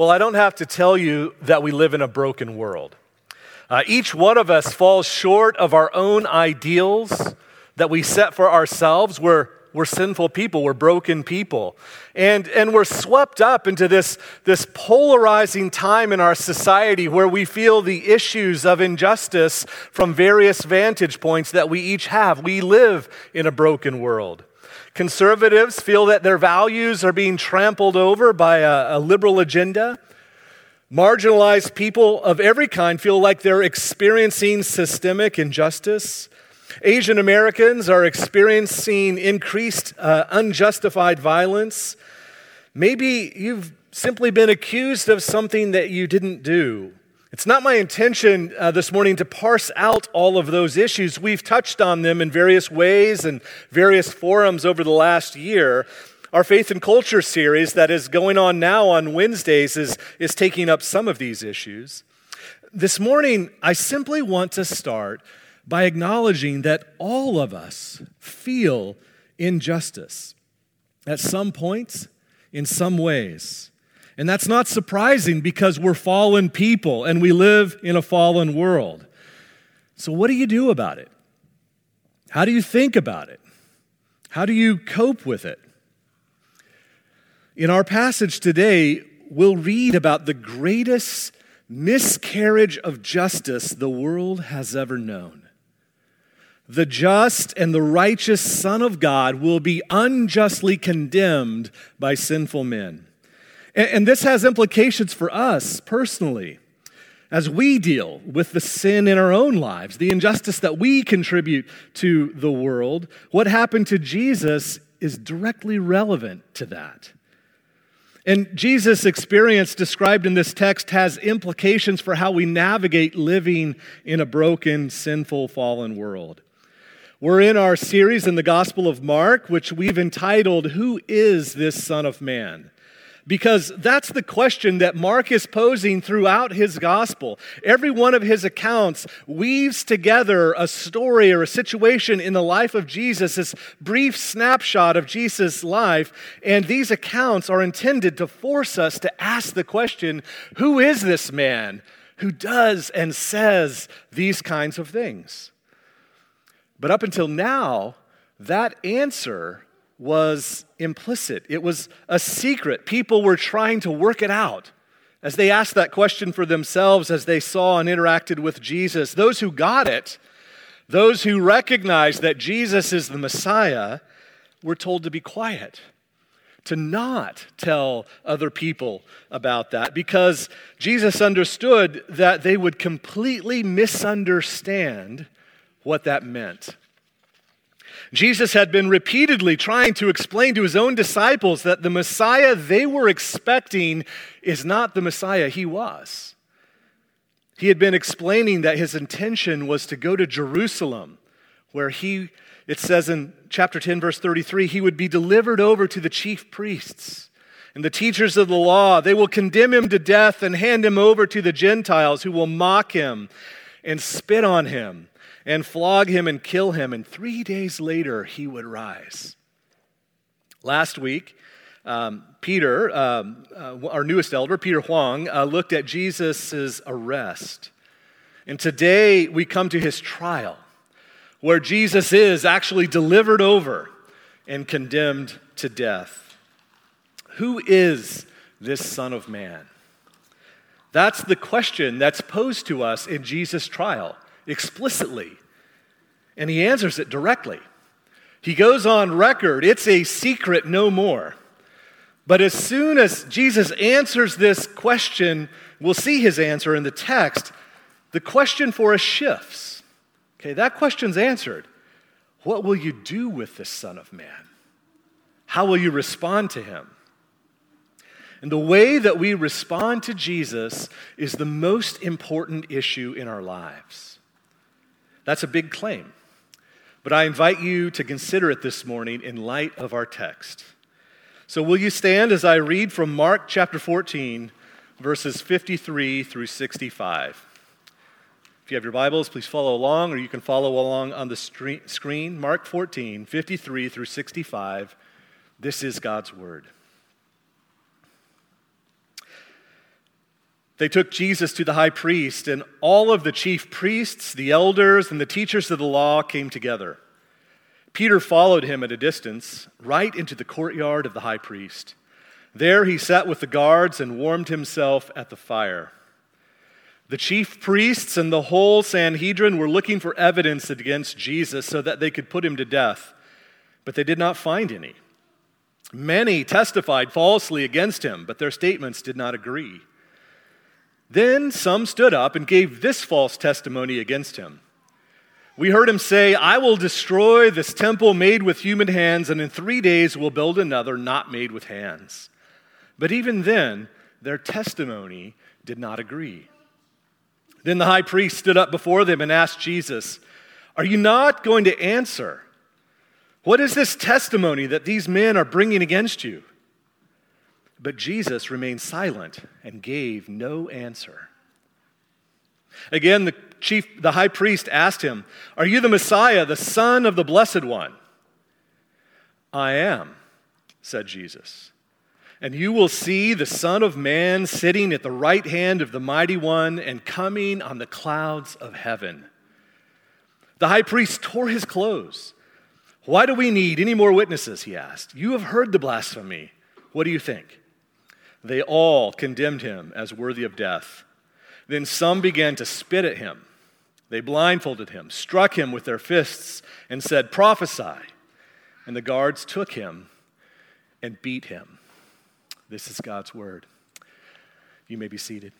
Well, I don't have to tell you that we live in a broken world. Uh, each one of us falls short of our own ideals that we set for ourselves. We're, we're sinful people, we're broken people. And, and we're swept up into this, this polarizing time in our society where we feel the issues of injustice from various vantage points that we each have. We live in a broken world. Conservatives feel that their values are being trampled over by a, a liberal agenda. Marginalized people of every kind feel like they're experiencing systemic injustice. Asian Americans are experiencing increased uh, unjustified violence. Maybe you've simply been accused of something that you didn't do. It's not my intention uh, this morning to parse out all of those issues. We've touched on them in various ways and various forums over the last year. Our Faith and Culture series that is going on now on Wednesdays is, is taking up some of these issues. This morning, I simply want to start by acknowledging that all of us feel injustice at some points, in some ways. And that's not surprising because we're fallen people and we live in a fallen world. So, what do you do about it? How do you think about it? How do you cope with it? In our passage today, we'll read about the greatest miscarriage of justice the world has ever known. The just and the righteous Son of God will be unjustly condemned by sinful men. And, this has implications for us personally as we deal with the sin in our own lives, the injustice that we contribute to the world. What happened to Jesus is directly relevant to that. And Jesus' experience described in this text has implications for how we navigate living in a broken, sinful, fallen world. We're in our series in the Gospel of Mark, which we've entitled, Who is this Son of Man? Because that's the question that Mark is posing throughout his gospel. Every one of his accounts weaves together a story or a situation in the life of Jesus, this brief snapshot of Jesus' life. And these accounts are intended to force us to ask the question who is this man who does and says these kinds of things? But up until now, that answer was implicit, it was a secret. People were trying to work it out as they asked that question for themselves as they saw and interacted with Jesus. Those who got it, those who recognized that Jesus is the Messiah, were told to be quiet, to not tell other people about that, because Jesus understood that they would completely misunderstand what that meant. Jesus had been repeatedly trying to explain to his own disciples that the Messiah they were expecting is not the Messiah he was. He had been explaining that his intention was to go to Jerusalem, where he, it says in chapter 10, verse 33, he would be delivered over to the chief priests and the teachers of the law. They will condemn him to death and hand him over to the Gentiles who will mock him and spit on him and flog him and kill him, and three days later he would rise. Last week, um, Peter, um, uh, our newest elder, Peter Huang, uh, looked at Jesus' arrest. And today we come to his trial, where Jesus is actually delivered over and condemned to death. Who is this Son of Man? That's the question that's posed to us in Jesus' trial explicitly. And he answers it directly. He goes on record, it's a secret no more. But as soon as Jesus answers this question, we'll see his answer in the text. The question for us shifts. Okay, that question's answered. What will you do with this Son of Man? How will you respond to him? And the way that we respond to Jesus is the most important issue in our lives. That's a big claim. But I invite you to consider it this morning in light of our text. So, will you stand as I read from Mark chapter 14, verses 53 through 65? If you have your Bibles, please follow along, or you can follow along on the screen. Mark 14, 53 through 65. This is God's Word. They took Jesus to the high priest, and all of the chief priests, the elders, and the teachers of the law came together. Peter followed him at a distance, right into the courtyard of the high priest. There he sat with the guards and warmed himself at the fire. The chief priests and the whole Sanhedrin were looking for evidence against Jesus so that they could put him to death, but they did not find any. Many testified falsely against him, but their statements did not agree. Then some stood up and gave this false testimony against him. We heard him say, I will destroy this temple made with human hands, and in three days will build another not made with hands. But even then, their testimony did not agree. Then the high priest stood up before them and asked Jesus, Are you not going to answer? What is this testimony that these men are bringing against you? But Jesus remained silent and gave no answer. Again, the chief, the high priest asked him, Are you the Messiah, the Son of the Blessed One? I am, said Jesus. And you will see the Son of Man sitting at the right hand of the Mighty One and coming on the clouds of heaven. The high priest tore his clothes. Why do we need any more witnesses? He asked. You have heard the blasphemy. What do you think? They all condemned him as worthy of death. Then some began to spit at him. They blindfolded him, struck him with their fists, and said, Prophesy. And the guards took him and beat him. This is God's word. You may be seated.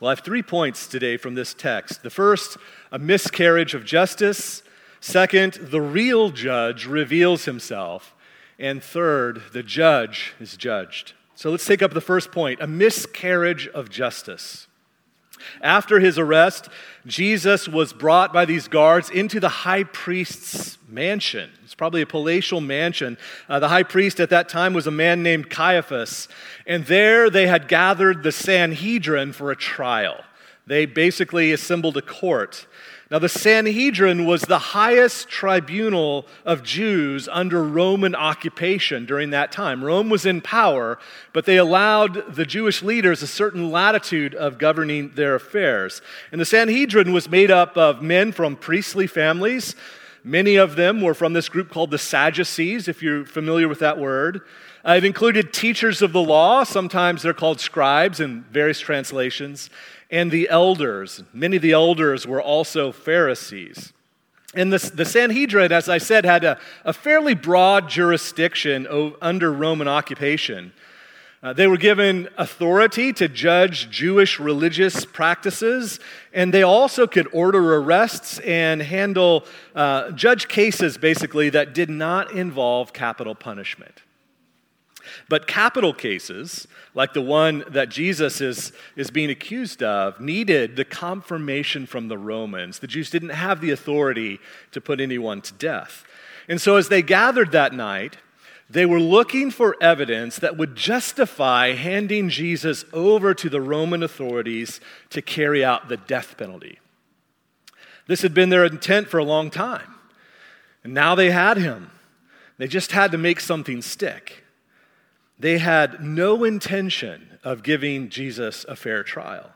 well, I have three points today from this text. The first, a miscarriage of justice. Second, the real judge reveals himself. And third, the judge is judged. So let's take up the first point a miscarriage of justice. After his arrest, Jesus was brought by these guards into the high priest's mansion. It's probably a palatial mansion. Uh, the high priest at that time was a man named Caiaphas, and there they had gathered the Sanhedrin for a trial. They basically assembled a court. Now, the Sanhedrin was the highest tribunal of Jews under Roman occupation during that time. Rome was in power, but they allowed the Jewish leaders a certain latitude of governing their affairs. And the Sanhedrin was made up of men from priestly families. Many of them were from this group called the Sadducees, if you're familiar with that word. Uh, it included teachers of the law, sometimes they're called scribes in various translations and the elders. Many of the elders were also Pharisees. And the, the Sanhedrin, as I said, had a, a fairly broad jurisdiction under Roman occupation. Uh, they were given authority to judge Jewish religious practices, and they also could order arrests and handle, uh, judge cases basically that did not involve capital punishment. But capital cases, like the one that Jesus is, is being accused of, needed the confirmation from the Romans. The Jews didn't have the authority to put anyone to death. And so, as they gathered that night, they were looking for evidence that would justify handing Jesus over to the Roman authorities to carry out the death penalty. This had been their intent for a long time. And now they had him. They just had to make something stick. They had no intention of giving Jesus a fair trial.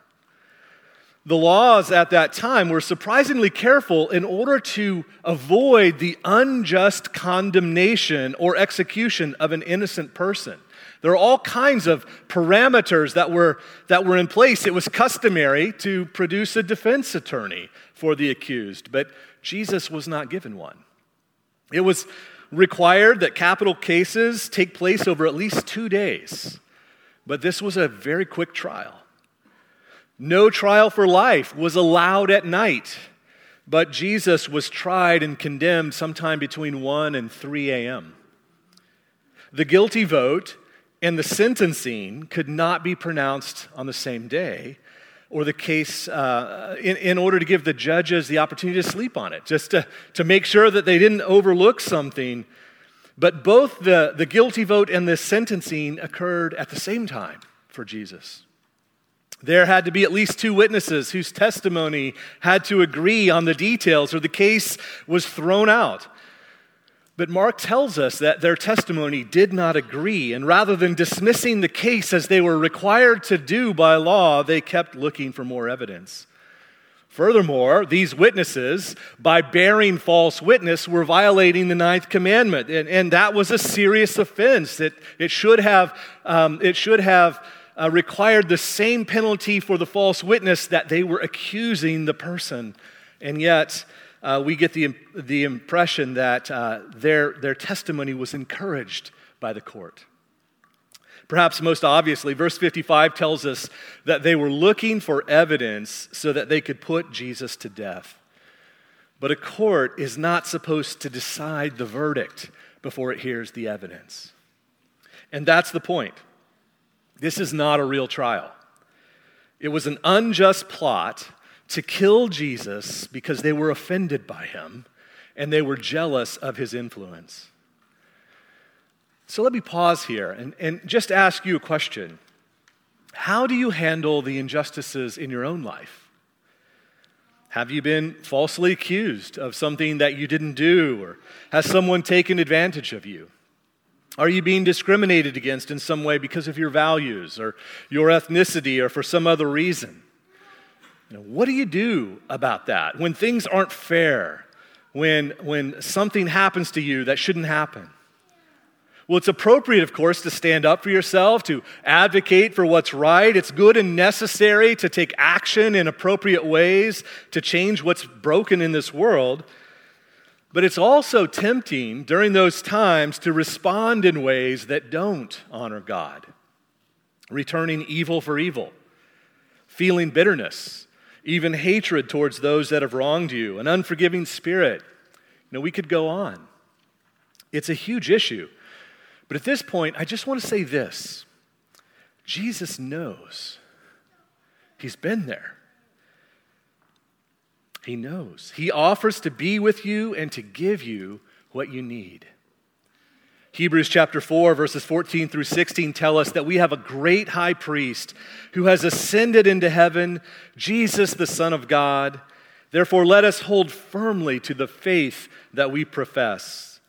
The laws at that time were surprisingly careful in order to avoid the unjust condemnation or execution of an innocent person. There are all kinds of parameters that were, that were in place. It was customary to produce a defense attorney for the accused, but Jesus was not given one. It was required that capital cases take place over at least two days. But this was a very quick trial. No trial for life was allowed at night, but Jesus was tried and condemned sometime between 1 and 3 a.m. The guilty vote and the sentencing could not be pronounced on the same day, or the case uh, in, in order to give the judges the opportunity to sleep on it, just to, to make sure that they didn't overlook something. But both the, the guilty vote and the sentencing occurred at the same time for Jesus. There had to be at least two witnesses whose testimony had to agree on the details, or the case was thrown out. But Mark tells us that their testimony did not agree, and rather than dismissing the case as they were required to do by law, they kept looking for more evidence. Furthermore, these witnesses, by bearing false witness, were violating the ninth commandment, and, and that was a serious offense. It, it should have, um, it should have uh, required the same penalty for the false witness that they were accusing the person. And yet, uh, we get the, the impression that uh, their, their testimony was encouraged by the court. Perhaps most obviously, verse 55 tells us that they were looking for evidence so that they could put Jesus to death. But a court is not supposed to decide the verdict before it hears the evidence. And that's the point. This is not a real trial. It was an unjust plot to kill Jesus because they were offended by him and they were jealous of his influence. So let me pause here and, and just ask you a question. How do you handle the injustices in your own life? Have you been falsely accused of something that you didn't do, or has someone taken advantage of you? Are you being discriminated against in some way because of your values, or your ethnicity, or for some other reason? You know, what do you do about that when things aren't fair, when, when something happens to you that shouldn't happen? Well, it's appropriate, of course, to stand up for yourself, to advocate for what's right. It's good and necessary to take action in appropriate ways to change what's broken in this world. But it's also tempting during those times to respond in ways that don't honor God, returning evil for evil, feeling bitterness, even hatred towards those that have wronged you, an unforgiving spirit. You know, we could go on. It's a huge issue. But at this point, I just want to say this Jesus knows. He's been there. He knows. He offers to be with you and to give you what you need. Hebrews chapter 4, verses 14 through 16 tell us that we have a great high priest who has ascended into heaven, Jesus, the Son of God. Therefore, let us hold firmly to the faith that we profess.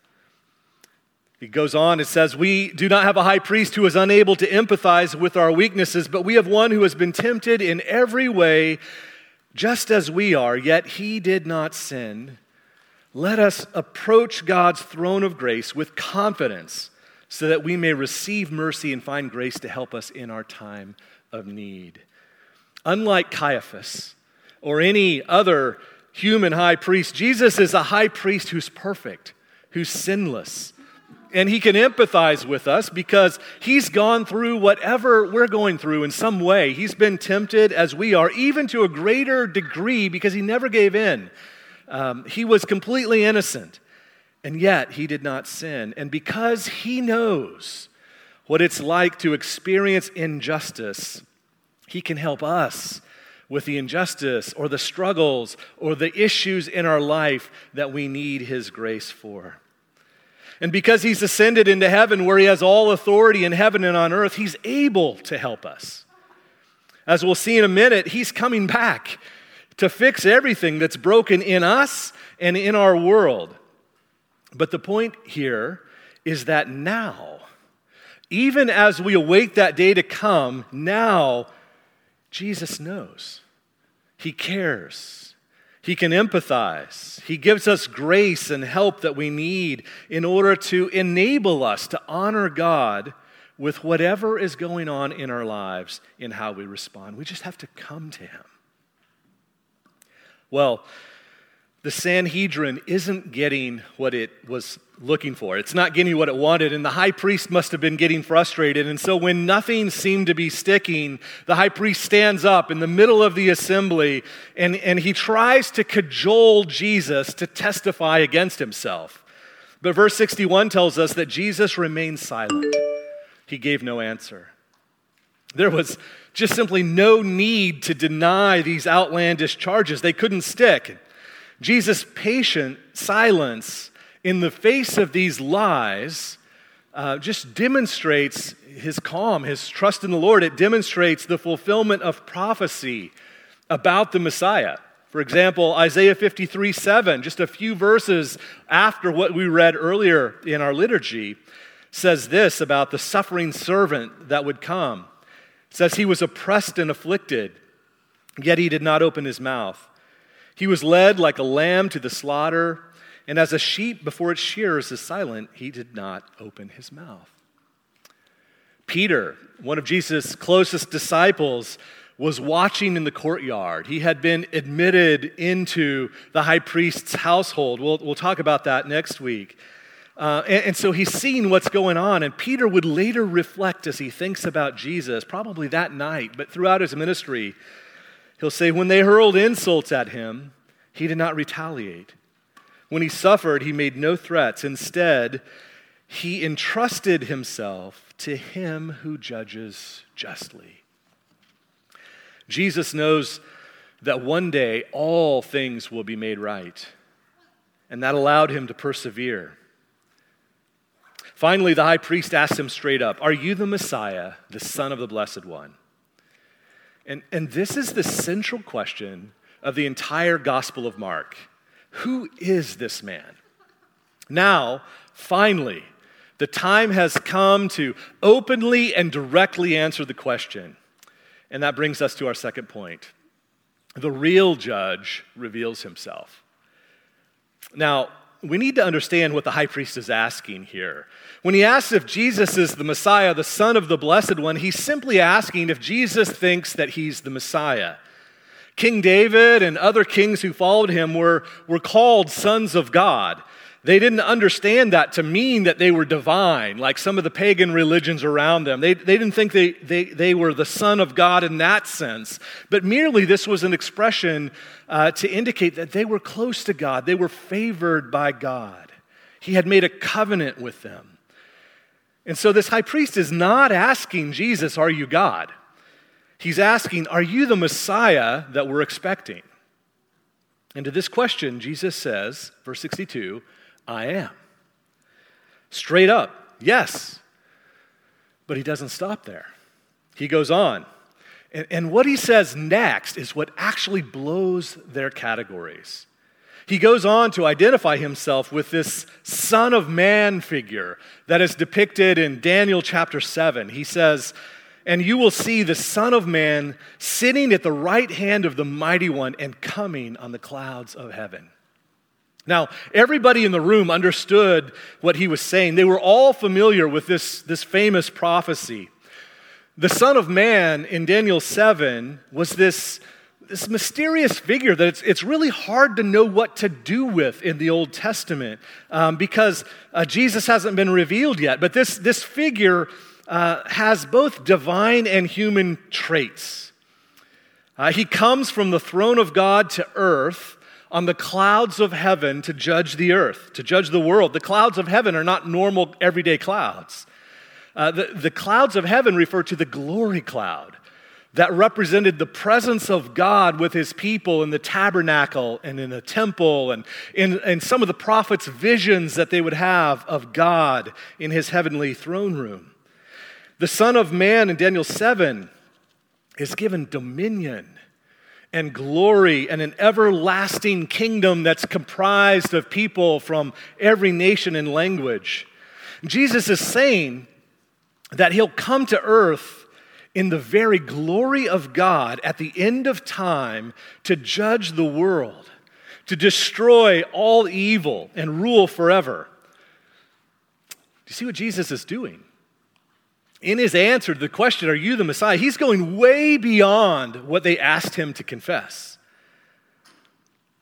He goes on, it says, We do not have a high priest who is unable to empathize with our weaknesses, but we have one who has been tempted in every way, just as we are, yet he did not sin. Let us approach God's throne of grace with confidence so that we may receive mercy and find grace to help us in our time of need. Unlike Caiaphas or any other human high priest, Jesus is a high priest who's perfect, who's sinless and he can empathize with us because he's gone through whatever we're going through in some way. He's been tempted as we are, even to a greater degree because he never gave in. Um, he was completely innocent, and yet he did not sin. And because he knows what it's like to experience injustice, he can help us with the injustice or the struggles or the issues in our life that we need his grace for. And because he's ascended into heaven, where he has all authority in heaven and on earth, he's able to help us. As we'll see in a minute, he's coming back to fix everything that's broken in us and in our world. But the point here is that now, even as we await that day to come, now Jesus knows. He cares. He can empathize. He gives us grace and help that we need in order to enable us to honor God with whatever is going on in our lives in how we respond. We just have to come to Him. Well, the Sanhedrin isn't getting what it was looking for. It's not getting what it wanted, and the high priest must have been getting frustrated. And so, when nothing seemed to be sticking, the high priest stands up in the middle of the assembly and, and he tries to cajole Jesus to testify against himself. But verse 61 tells us that Jesus remained silent, he gave no answer. There was just simply no need to deny these outlandish charges, they couldn't stick. Jesus' patient silence in the face of these lies uh, just demonstrates his calm, his trust in the Lord. It demonstrates the fulfillment of prophecy about the Messiah. For example, Isaiah 53 7, just a few verses after what we read earlier in our liturgy, says this about the suffering servant that would come. Says, He was oppressed and afflicted, yet he did not open his mouth. He was led like a lamb to the slaughter, and as a sheep before its shears is silent, he did not open his mouth. Peter, one of Jesus' closest disciples, was watching in the courtyard. He had been admitted into the high priest's household. We'll, we'll talk about that next week. Uh, and, and so he's seeing what's going on. And Peter would later reflect as he thinks about Jesus, probably that night, but throughout his ministry, he'll say, When they hurled insults at him, he did not retaliate. When he suffered, he made no threats. Instead, he entrusted himself to him who judges justly. Jesus knows that one day all things will be made right, and that allowed him to persevere. Finally, the high priest asked him straight up, Are you the Messiah, the Son of the Blessed One? And, and this is the central question of the entire Gospel of Mark Who is this man? Now, finally, the time has come to openly and directly answer the question. And that brings us to our second point. The real judge reveals himself. Now, we need to understand what the high priest is asking here. When he asks if Jesus is the Messiah, the Son of the Blessed One, he's simply asking if Jesus thinks that he's the Messiah. King David and other kings who followed him were, were called sons of God. They didn't understand that to mean that they were divine, like some of the pagan religions around them. They, they didn't think they, they, they were the Son of God in that sense, but merely this was an expression uh, to indicate that they were close to God, they were favored by God. He had made a covenant with them. And so this high priest is not asking Jesus, Are you God? He's asking, Are you the Messiah that we're expecting? And to this question, Jesus says, verse 62, I am. Straight up, yes. But he doesn't stop there. He goes on. And, and what he says next is what actually blows their categories. He goes on to identify himself with this Son of Man figure that is depicted in Daniel chapter 7. He says, And you will see the Son of Man sitting at the right hand of the Mighty One and coming on the clouds of heaven. Now, everybody in the room understood what he was saying. They were all familiar with this, this famous prophecy. The Son of Man in Daniel 7 was this, this mysterious figure that it's, it's really hard to know what to do with in the Old Testament um, because uh, Jesus hasn't been revealed yet. But this, this figure uh, has both divine and human traits. Uh, he comes from the throne of God to earth on the clouds of heaven to judge the earth, to judge the world. The clouds of heaven are not normal, everyday clouds. Uh, the, the clouds of heaven refer to the glory cloud that represented the presence of God with his people in the tabernacle and in the temple and in, in some of the prophets' visions that they would have of God in his heavenly throne room. The Son of Man in Daniel 7 is given dominion and glory and an everlasting kingdom that's comprised of people from every nation and language. Jesus is saying that he'll come to earth in the very glory of God at the end of time to judge the world, to destroy all evil and rule forever. Do you see what Jesus is doing? In his answer to the question, Are you the Messiah? He's going way beyond what they asked him to confess.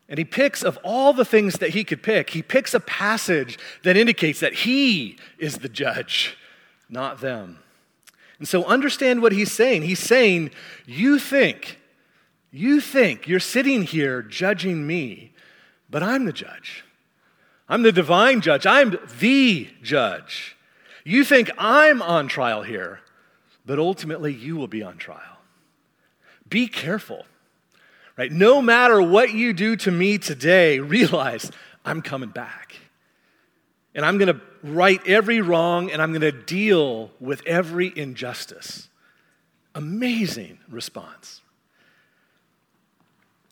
And he picks, of all the things that he could pick, he picks a passage that indicates that he is the judge, not them. And so understand what he's saying. He's saying, You think, you think you're sitting here judging me, but I'm the judge. I'm the divine judge. I'm the judge. You think I'm on trial here, but ultimately you will be on trial. Be careful, right? No matter what you do to me today, realize I'm coming back. And I'm going to right every wrong and I'm going to deal with every injustice. Amazing response.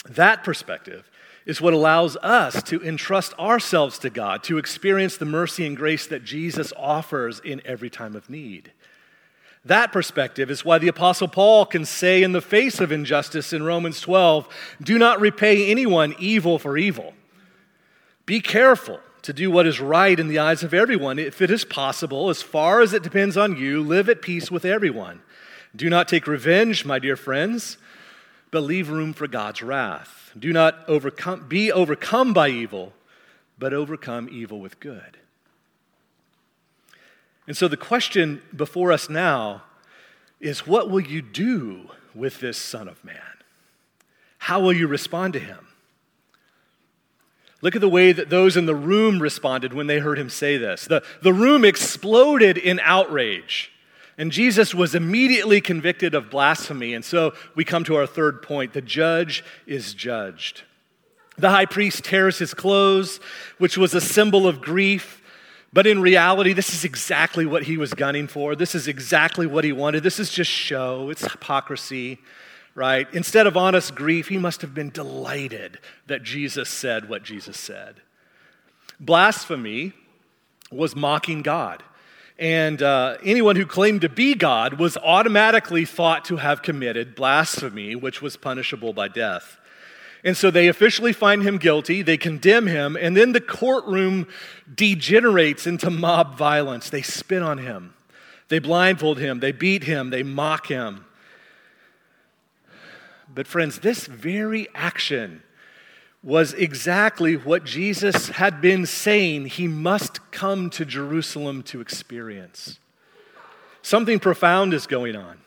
That perspective is what allows us to entrust ourselves to God, to experience the mercy and grace that Jesus offers in every time of need. That perspective is why the Apostle Paul can say, in the face of injustice in Romans 12, do not repay anyone evil for evil. Be careful to do what is right in the eyes of everyone. If it is possible, as far as it depends on you, live at peace with everyone. Do not take revenge, my dear friends, but leave room for God's wrath. Do not overcome, be overcome by evil, but overcome evil with good. And so the question before us now is what will you do with this Son of Man? How will you respond to him? Look at the way that those in the room responded when they heard him say this. The, the room exploded in outrage, and Jesus was immediately convicted of blasphemy. And so we come to our third point the judge is judged. The high priest tears his clothes, which was a symbol of grief. But in reality, this is exactly what he was gunning for. This is exactly what he wanted. This is just show, it's hypocrisy, right? Instead of honest grief, he must have been delighted that Jesus said what Jesus said. Blasphemy was mocking God. And uh, anyone who claimed to be God was automatically thought to have committed blasphemy, which was punishable by death. And so they officially find him guilty, they condemn him, and then the courtroom degenerates into mob violence. They spit on him, they blindfold him, they beat him, they mock him. But, friends, this very action was exactly what Jesus had been saying he must come to Jerusalem to experience. Something profound is going on.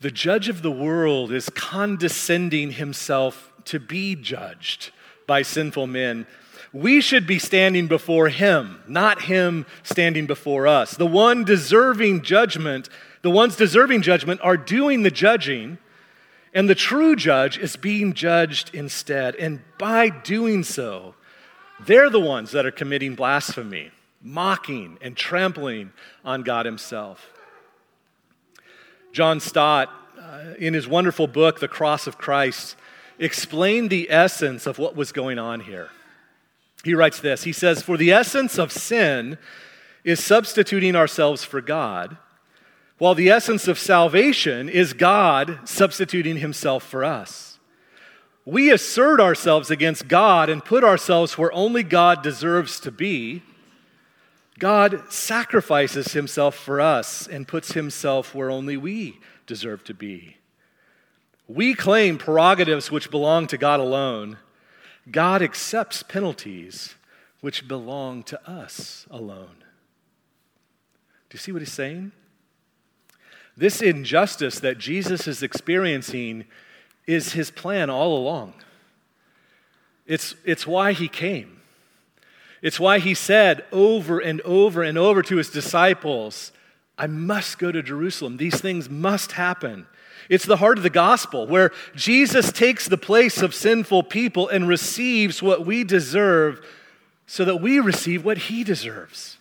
The judge of the world is condescending himself to be judged by sinful men. We should be standing before him, not him standing before us. The one deserving judgment, the ones deserving judgment are doing the judging, and the true judge is being judged instead. And by doing so, they're the ones that are committing blasphemy, mocking and trampling on God himself. John Stott, uh, in his wonderful book, The Cross of Christ, explained the essence of what was going on here. He writes this He says, For the essence of sin is substituting ourselves for God, while the essence of salvation is God substituting himself for us. We assert ourselves against God and put ourselves where only God deserves to be God sacrifices himself for us and puts himself where only we deserve to be. We claim prerogatives which belong to God alone. God accepts penalties which belong to us alone. Do you see what he's saying? This injustice that Jesus is experiencing is his plan all along. It's, it's why he came. It's why he said over and over and over to his disciples, I must go to Jerusalem. These things must happen. It's the heart of the gospel where Jesus takes the place of sinful people and receives what we deserve so that we receive what he deserves.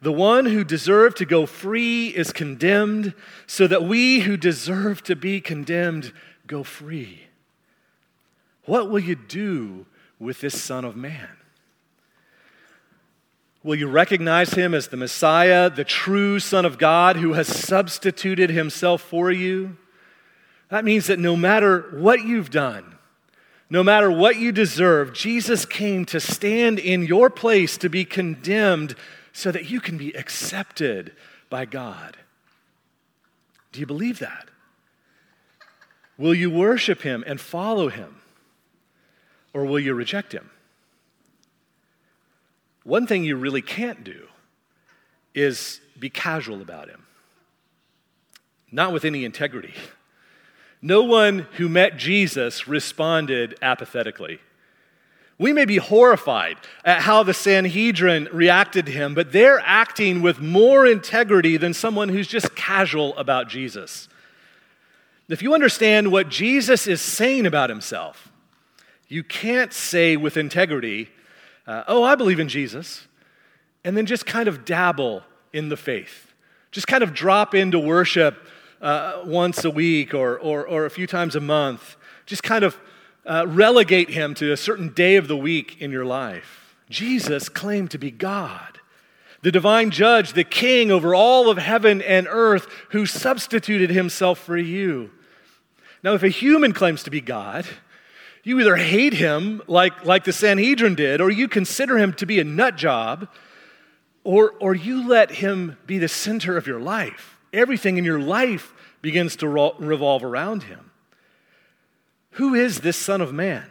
The one who deserved to go free is condemned so that we who deserve to be condemned go free. What will you do with this Son of Man? Will you recognize him as the Messiah, the true Son of God who has substituted himself for you? That means that no matter what you've done, no matter what you deserve, Jesus came to stand in your place to be condemned so that you can be accepted by God. Do you believe that? Will you worship him and follow him? Or will you reject him? One thing you really can't do is be casual about him, not with any integrity. No one who met Jesus responded apathetically. We may be horrified at how the Sanhedrin reacted to him, but they're acting with more integrity than someone who's just casual about Jesus. If you understand what Jesus is saying about himself, you can't say with integrity, uh, oh, I believe in Jesus, and then just kind of dabble in the faith. Just kind of drop into worship uh, once a week or, or, or a few times a month. Just kind of uh, relegate him to a certain day of the week in your life. Jesus claimed to be God, the divine judge, the king over all of heaven and earth, who substituted himself for you. Now, if a human claims to be God, you either hate him like, like the Sanhedrin did, or you consider him to be a nut job, or, or you let him be the center of your life. Everything in your life begins to revolve around him. Who is this Son of Man?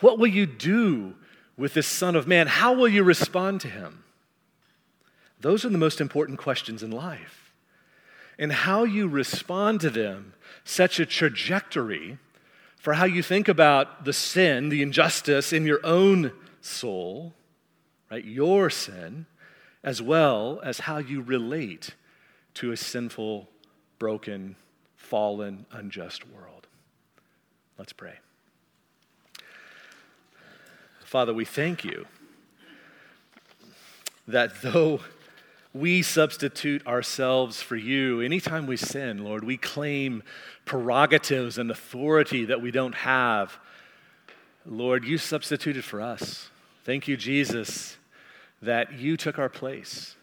What will you do with this Son of Man? How will you respond to him? Those are the most important questions in life. And how you respond to them sets a trajectory for how you think about the sin, the injustice in your own soul, right? Your sin, as well as how you relate to a sinful, broken, fallen, unjust world. Let's pray. Father, we thank you that though we substitute ourselves for you. Anytime we sin, Lord, we claim prerogatives and authority that we don't have. Lord, you substituted for us. Thank you, Jesus, that you took our place.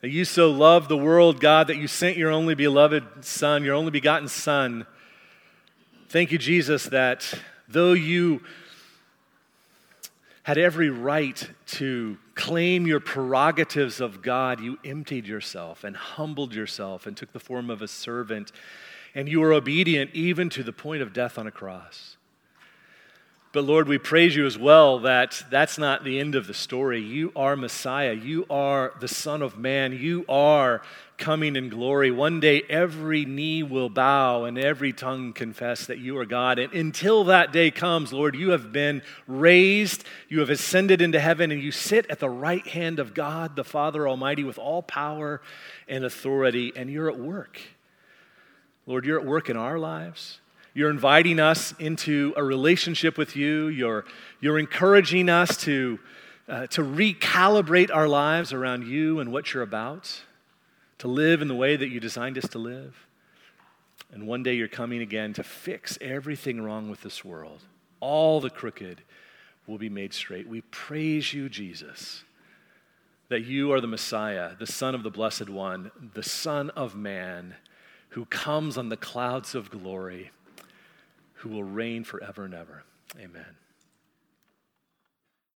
That you so loved the world, God, that you sent your only beloved Son, your only begotten Son. Thank you, Jesus, that though you had every right to claim your prerogatives of God, you emptied yourself and humbled yourself and took the form of a servant, and you were obedient even to the point of death on a cross. But Lord, we praise you as well that that's not the end of the story. You are Messiah. You are the Son of Man. You are coming in glory. One day every knee will bow and every tongue confess that you are God. And until that day comes, Lord, you have been raised, you have ascended into heaven, and you sit at the right hand of God, the Father Almighty, with all power and authority, and you're at work. Lord, you're at work in our lives. You're inviting us into a relationship with you. You're, you're encouraging us to, uh, to recalibrate our lives around you and what you're about to live in the way that you designed us to live. And one day you're coming again to fix everything wrong with this world. All the crooked will be made straight. We praise you, Jesus, that you are the Messiah, the Son of the Blessed One, the Son of Man, who comes on the clouds of glory, who will reign forever and ever. Amen.